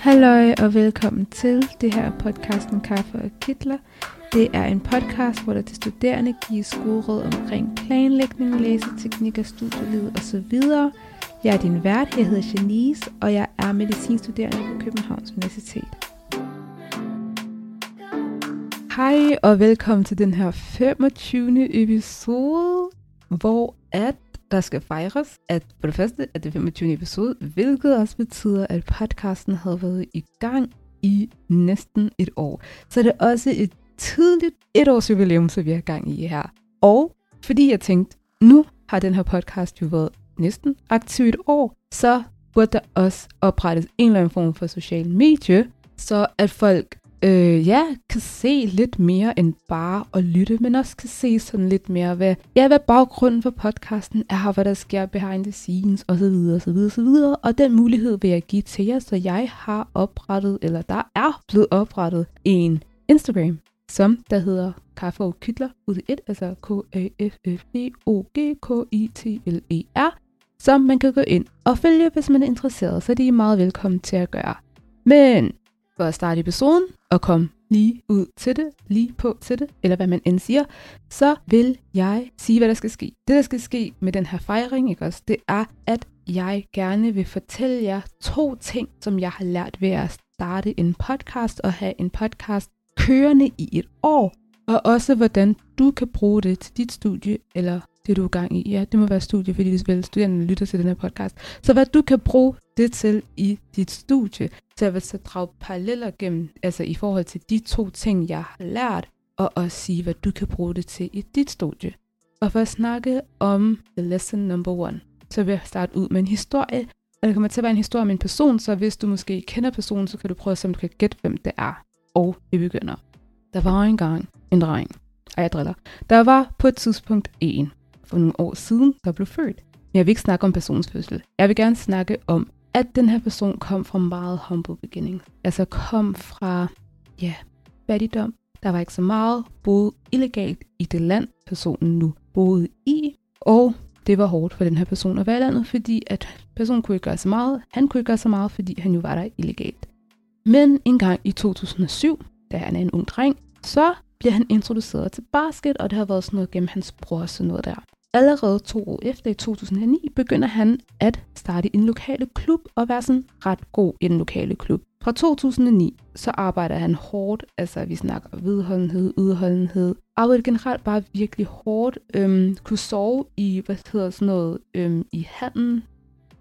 Halløj og velkommen til det her podcasten Kaffe og Kitler. Det er en podcast, hvor der til studerende gives gode råd omkring planlægning, læseteknikker, studieliv osv. Jeg er din vært, jeg hedder Janice, og jeg er medicinstuderende på Københavns Universitet. Hej og velkommen til den her 25. episode, hvor at der skal fejres, at for det første at det 25. episode, hvilket også betyder, at podcasten havde været i gang i næsten et år. Så det er også et tidligt et års jubilæum, som vi er gang i her. Og fordi jeg tænkte, nu har den her podcast jo været næsten aktiv et år, så burde der også oprettes en eller anden form for social medie, så at folk øh, ja, kan se lidt mere end bare at lytte, men også kan se sådan lidt mere, hvad, ja, hvad baggrunden for podcasten er, hvad der sker behind the scenes, osv., osv., osv. Og den mulighed vil jeg give til jer, så jeg har oprettet, eller der er blevet oprettet en Instagram, som der hedder Kaffe og Kytler ud i et, altså k a f f e o g k i t l e r som man kan gå ind og følge, hvis man er interesseret, så de er meget velkommen til at gøre. Men for at starte episoden og komme lige ud til det, lige på til det, eller hvad man end siger, så vil jeg sige, hvad der skal ske. Det, der skal ske med den her fejring, ikke også, det er, at jeg gerne vil fortælle jer to ting, som jeg har lært ved at starte en podcast og have en podcast kørende i et år, og også hvordan du kan bruge det til dit studie eller det du er gang i. Ja, det må være studie, fordi det vel studerende lytter til den her podcast. Så hvad du kan bruge det til i dit studie. Så jeg vil så drage paralleller gennem, altså i forhold til de to ting, jeg har lært, og også sige, hvad du kan bruge det til i dit studie. Og for at snakke om the lesson number one, så vil jeg starte ud med en historie. Og det kommer til at være en historie om en person, så hvis du måske kender personen, så kan du prøve at se, om du kan gætte, hvem det er. Og vi begynder. Der var engang en dreng, Ej, jeg driller. Der var på et tidspunkt en, for nogle år siden, der blev født. Men jeg vil ikke snakke om personens fødsel. Jeg vil gerne snakke om, at den her person kom fra meget humble beginning. Altså kom fra, ja, fattigdom. Der var ikke så meget, boede illegalt i det land, personen nu boede i. Og det var hårdt for den her person at være i landet, fordi at personen kunne ikke gøre så meget. Han kunne ikke gøre så meget, fordi han jo var der illegalt. Men en gang i 2007, da han er en ung dreng, så bliver han introduceret til basket, og det har været sådan noget gennem hans bror og sådan noget der. Allerede to år efter i 2009 begynder han at starte en lokale klub og være sådan ret god i den lokale klub. Fra 2009 så arbejder han hårdt, altså vi snakker vedholdenhed, udholdenhed, arbejder generelt bare virkelig hårdt, øhm, kunne sove i, hvad hedder sådan noget, øhm, i handen,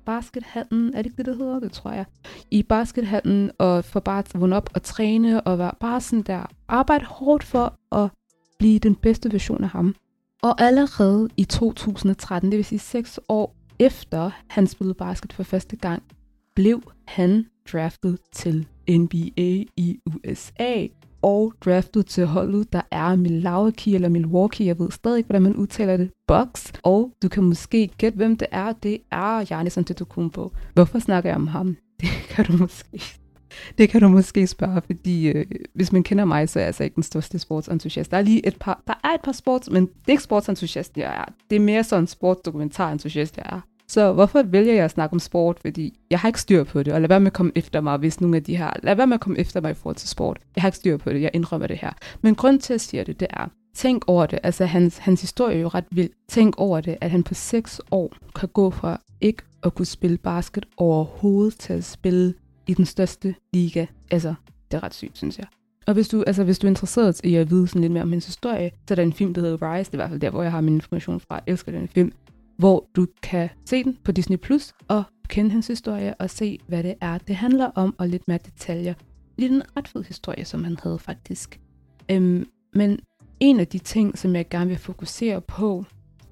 baskethallen, er det ikke det, det hedder? Det tror jeg. I baskethallen, og for bare at vågne op og træne, og være bare sådan der, arbejde hårdt for at blive den bedste version af ham. Og allerede i 2013, det vil sige seks år efter han spillede basket for første gang, blev han draftet til NBA i USA og draftet til holdet, der er Milwaukee eller Milwaukee, jeg ved stadig ikke, hvordan man udtaler det, Bucks. Og du kan måske gætte, hvem det er. Det er Giannis Antetokounmpo. Hvorfor snakker jeg om ham? Det kan du måske det kan du måske spørge, fordi øh, hvis man kender mig, så er jeg altså ikke den største sportsentusiast. Der er lige et par, der er et par sports, men det er ikke sportsentusiast, jeg er. Det er mere sådan sportsdokumentarentusiast, jeg er. Så hvorfor vælger jeg at snakke om sport? Fordi jeg har ikke styr på det, og lad være med at komme efter mig, hvis nogle af de her... Lad være med at komme efter mig i forhold til sport. Jeg har ikke styr på det, jeg indrømmer det her. Men grund til, at jeg siger det, det er, tænk over det. Altså, hans, hans historie er jo ret vild. Tænk over det, at han på 6 år kan gå fra ikke at kunne spille basket overhovedet til at spille i den største liga. Altså, det er ret sygt, synes jeg. Og hvis du, altså, hvis du er interesseret i at vide sådan lidt mere om hendes historie, så er der en film, der hedder Rise. Det er i hvert fald der, hvor jeg har min information fra. Jeg elsker den film. Hvor du kan se den på Disney Plus og kende hendes historie og se, hvad det er, det handler om, og lidt mere detaljer. Lidt en ret fed historie, som han havde faktisk. Øhm, men en af de ting, som jeg gerne vil fokusere på,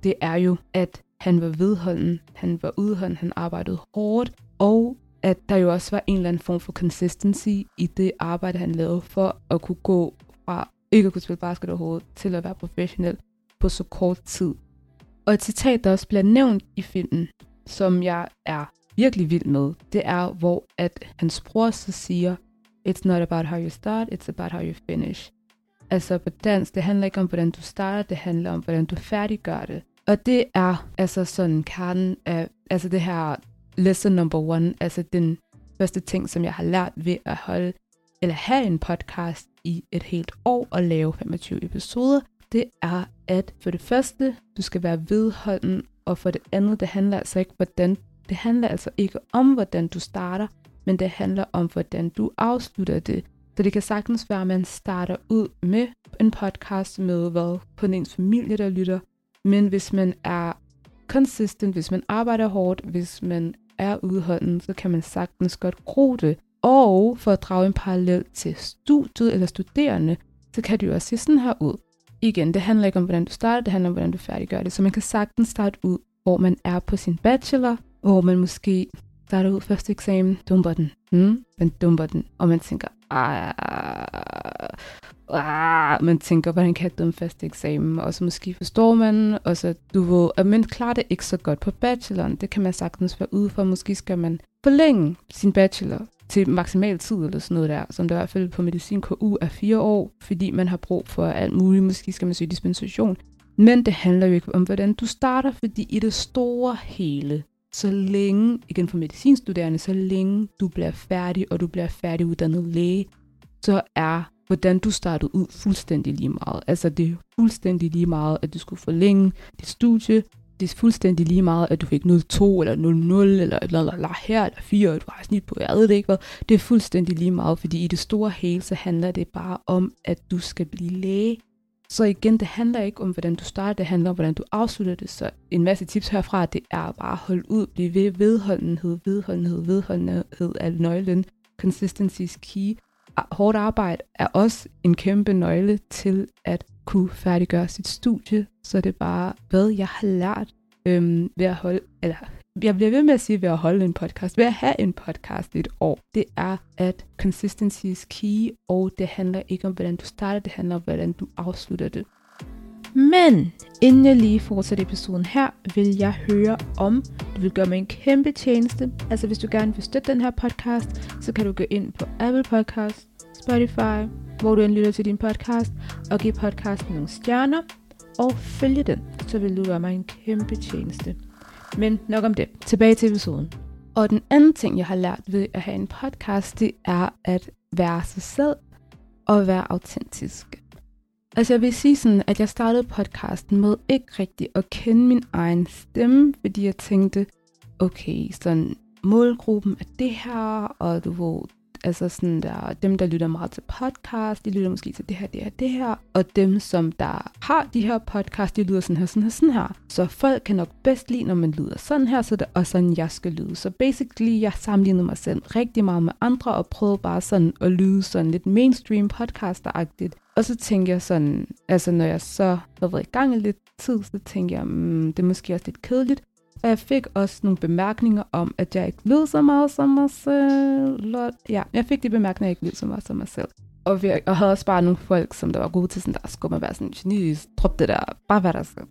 det er jo, at han var vedholden, han var udholden, han arbejdede hårdt, og at der jo også var en eller anden form for consistency i det arbejde, han lavede for at kunne gå fra ikke at kunne spille basket overhovedet til at være professionel på så kort tid. Og et citat, der også bliver nævnt i filmen, som jeg er virkelig vild med, det er, hvor at hans bror så siger, It's not about how you start, it's about how you finish. Altså på dansk, det handler ikke om, hvordan du starter, det handler om, hvordan du færdiggør det. Og det er altså sådan kernen af altså det her lesson number one, altså den første ting, som jeg har lært ved at holde eller have en podcast i et helt år og lave 25 episoder, det er, at for det første, du skal være vedholden, og for det andet, det handler altså ikke, hvordan, det handler altså ikke om, hvordan du starter, men det handler om, hvordan du afslutter det. Så det kan sagtens være, at man starter ud med en podcast med, hvad på ens familie, der lytter. Men hvis man er consistent, hvis man arbejder hårdt, hvis man er udholden, så kan man sagtens godt gro det. Og for at drage en parallel til studiet eller studerende, så kan det jo også se sådan her ud. Igen, det handler ikke om, hvordan du starter, det handler om, hvordan du færdiggør det. Så man kan sagtens starte ud, hvor man er på sin bachelor, hvor man måske starter ud første eksamen, dumper den, hmm? man dumper den, og man tænker, ah, ah, man tænker, hvordan kan jeg dumme første eksamen, og så måske forstår man, og så du ved, at man klarer det ikke så godt på bacheloren, det kan man sagtens være ude for, måske skal man forlænge sin bachelor til maksimal tid eller sådan noget der, som der i hvert fald på medicin KU er fire år, fordi man har brug for alt muligt, måske skal man søge dispensation. Men det handler jo ikke om, hvordan du starter, fordi i det store hele, så længe, igen for medicinstuderende, så længe du bliver færdig, og du bliver færdiguddannet læge, så er, hvordan du startede ud, fuldstændig lige meget. Altså det er fuldstændig lige meget, at du skulle forlænge dit studie, det er fuldstændig lige meget, at du fik 0,2 eller 0,0 eller, eller, eller her eller 4, og du har snit på, jeg ved det ikke hvad. Det er fuldstændig lige meget, fordi i det store hele, så handler det bare om, at du skal blive læge. Så igen, det handler ikke om, hvordan du starter, det handler om, hvordan du afslutter det. Så en masse tips herfra, det er bare at holde ud, blive ved, vedholdenhed, vedholdenhed, vedholdenhed er nøglen. Consistency is key. Hårdt arbejde er også en kæmpe nøgle til at kunne færdiggøre sit studie. Så det er bare, hvad jeg har lært øhm, ved at holde, eller jeg bliver ved med at sige ved at holde en podcast, ved at have en podcast i et år, det er, at consistency is key, og det handler ikke om, hvordan du starter, det handler om, hvordan du afslutter det. Men inden jeg lige fortsætter episoden her, vil jeg høre om, du vil gøre mig en kæmpe tjeneste. Altså hvis du gerne vil støtte den her podcast, så kan du gå ind på Apple Podcast, Spotify, hvor du end lytter til din podcast, og give podcasten nogle stjerner, og følge den, så vil du gøre mig en kæmpe tjeneste. Men nok om det. Tilbage til episoden. Og den anden ting, jeg har lært ved at have en podcast, det er at være sig selv og være autentisk. Altså jeg vil sige sådan, at jeg startede podcasten med ikke rigtig at kende min egen stemme, fordi jeg tænkte, okay, sådan målgruppen er det her, og du ved, Altså sådan der, dem, der lytter meget til podcast, de lytter måske til det her, det her, det her. Og dem, som der har de her podcast, de lyder sådan her, sådan her, sådan her. Så folk kan nok bedst lide, når man lyder sådan her, så det er også sådan, jeg skal lyde. Så basically, jeg sammenlignede mig selv rigtig meget med andre, og prøvede bare sådan at lyde sådan lidt mainstream podcaster-agtigt. Og så tænkte jeg sådan, altså når jeg så har været i gang i lidt tid, så tænkte jeg, mm, det er måske også lidt kedeligt. Og jeg fik også nogle bemærkninger om, at jeg ikke lød så meget som mig selv. Ja, jeg fik de bemærkninger, at jeg ikke lød så meget som mig selv. Og jeg, og havde også bare nogle folk, som der var gode til sådan der, skulle man være sådan, genius, drop det der, bare vær dig selv.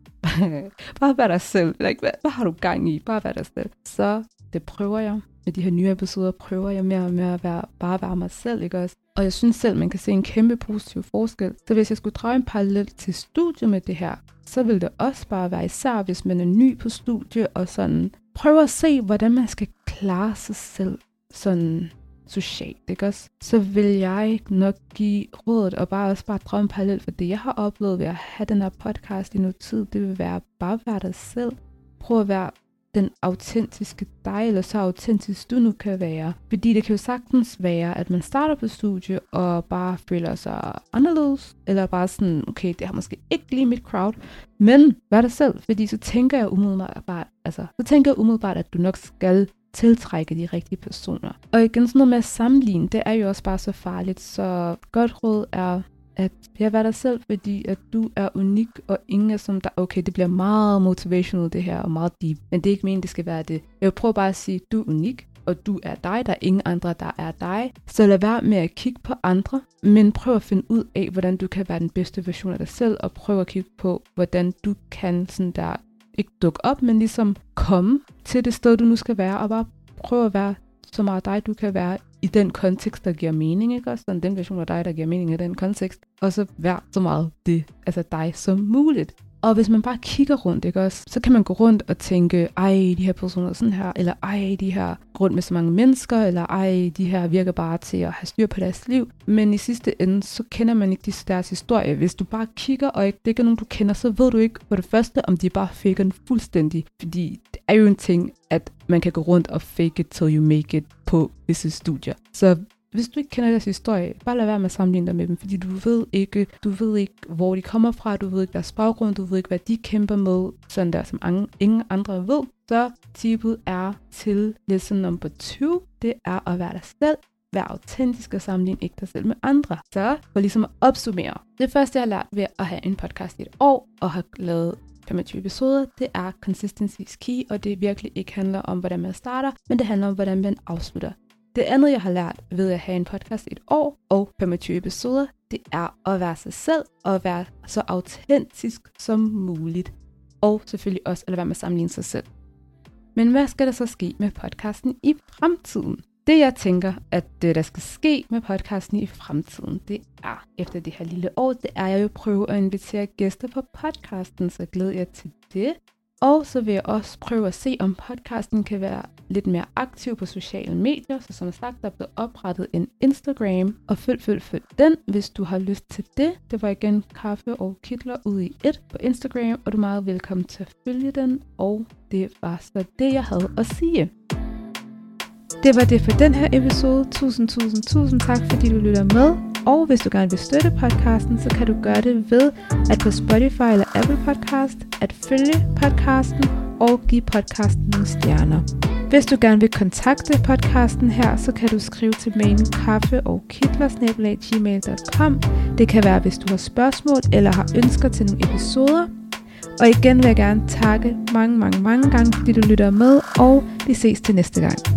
bare vær dig selv. Like, hvad, hvad har du gang i? Bare vær dig selv. Så det prøver jeg. Med de her nye episoder prøver jeg mere og mere at være, bare være mig selv, ikke også? Og jeg synes selv, man kan se en kæmpe positiv forskel. Så hvis jeg skulle drage en parallel til studiet med det her, så vil det også bare være især, hvis man er ny på studie og sådan prøver at se, hvordan man skal klare sig selv sådan socialt, ikke også? Så vil jeg nok give rådet og bare også bare drømme parallelt for det, jeg har oplevet ved at have den her podcast i noget tid, det vil være bare være dig selv. Prøv at være den autentiske dig, eller så autentisk du nu kan være. Fordi det kan jo sagtens være, at man starter på studie og bare føler sig anderledes, eller bare sådan, okay, det har måske ikke lige mit crowd, men vær dig selv, fordi så tænker jeg umiddelbart, altså, så tænker jeg umiddelbart, at du nok skal tiltrække de rigtige personer. Og igen sådan noget med at sammenligne, det er jo også bare så farligt, så godt råd er at jeg være dig selv, fordi at du er unik, og ingen er som dig. Okay, det bliver meget motivational det her, og meget deep, men det er ikke meningen, det skal være det. Jeg vil prøve bare at sige, du er unik, og du er dig, der er ingen andre, der er dig. Så lad være med at kigge på andre, men prøv at finde ud af, hvordan du kan være den bedste version af dig selv, og prøv at kigge på, hvordan du kan sådan der, ikke dukke op, men ligesom komme til det sted, du nu skal være, og bare prøv at være så meget dig, du kan være i den kontekst, der giver mening, ikke også? Sådan den version af dig, der giver mening i den kontekst. Og så vær så meget det, altså dig som muligt. Og hvis man bare kigger rundt, ikke også, så kan man gå rundt og tænke, ej, de her personer er sådan her, eller ej, de her rundt med så mange mennesker, eller ej, de her virker bare til at have styr på deres liv. Men i sidste ende, så kender man ikke deres historie. Hvis du bare kigger, og ikke, det ikke er nogen, du kender, så ved du ikke for det første, om de bare faker den fuldstændig. Fordi det er jo en ting, at man kan gå rundt og fake it till you make it på visse studier. Så hvis du ikke kender deres historie, bare lad være med at sammenligne dig med dem, fordi du ved ikke, du ved ikke, hvor de kommer fra, du ved ikke deres baggrund, du ved ikke, hvad de kæmper med, sådan der, som ingen andre ved. Så tipet er til lesson number 2, det er at være dig selv, være autentisk og sammenligne ikke dig selv med andre. Så for ligesom at opsummere. Det første, jeg har lært ved at have en podcast i et år, og have lavet 25 episoder, det er consistency is key, og det virkelig ikke handler om, hvordan man starter, men det handler om, hvordan man afslutter. Det andet, jeg har lært ved at have en podcast i et år og 25 episoder, det er at være sig selv og være så autentisk som muligt. Og selvfølgelig også at lade være med at sammenligne sig selv. Men hvad skal der så ske med podcasten i fremtiden? Det jeg tænker, at det, der skal ske med podcasten i fremtiden, det er efter det her lille år, det er, at jeg jo prøve at invitere gæster på podcasten, så glæder jeg til det. Og så vil jeg også prøve at se, om podcasten kan være lidt mere aktiv på sociale medier. Så som sagt, der er blevet oprettet en Instagram, og følg, følg, følg den, hvis du har lyst til det. Det var igen kaffe og kitler ude i et på Instagram, og du er meget velkommen til at følge den. Og det var så det, jeg havde at sige. Det var det for den her episode. Tusind, tusind, tusind tak, fordi du lytter med. Og hvis du gerne vil støtte podcasten, så kan du gøre det ved at på Spotify eller Apple Podcast at følge podcasten og give podcasten nogle stjerner. Hvis du gerne vil kontakte podcasten her, så kan du skrive til mailen kaffe og Det kan være, hvis du har spørgsmål eller har ønsker til nogle episoder. Og igen vil jeg gerne takke mange, mange, mange gange, fordi du lytter med, og vi ses til næste gang.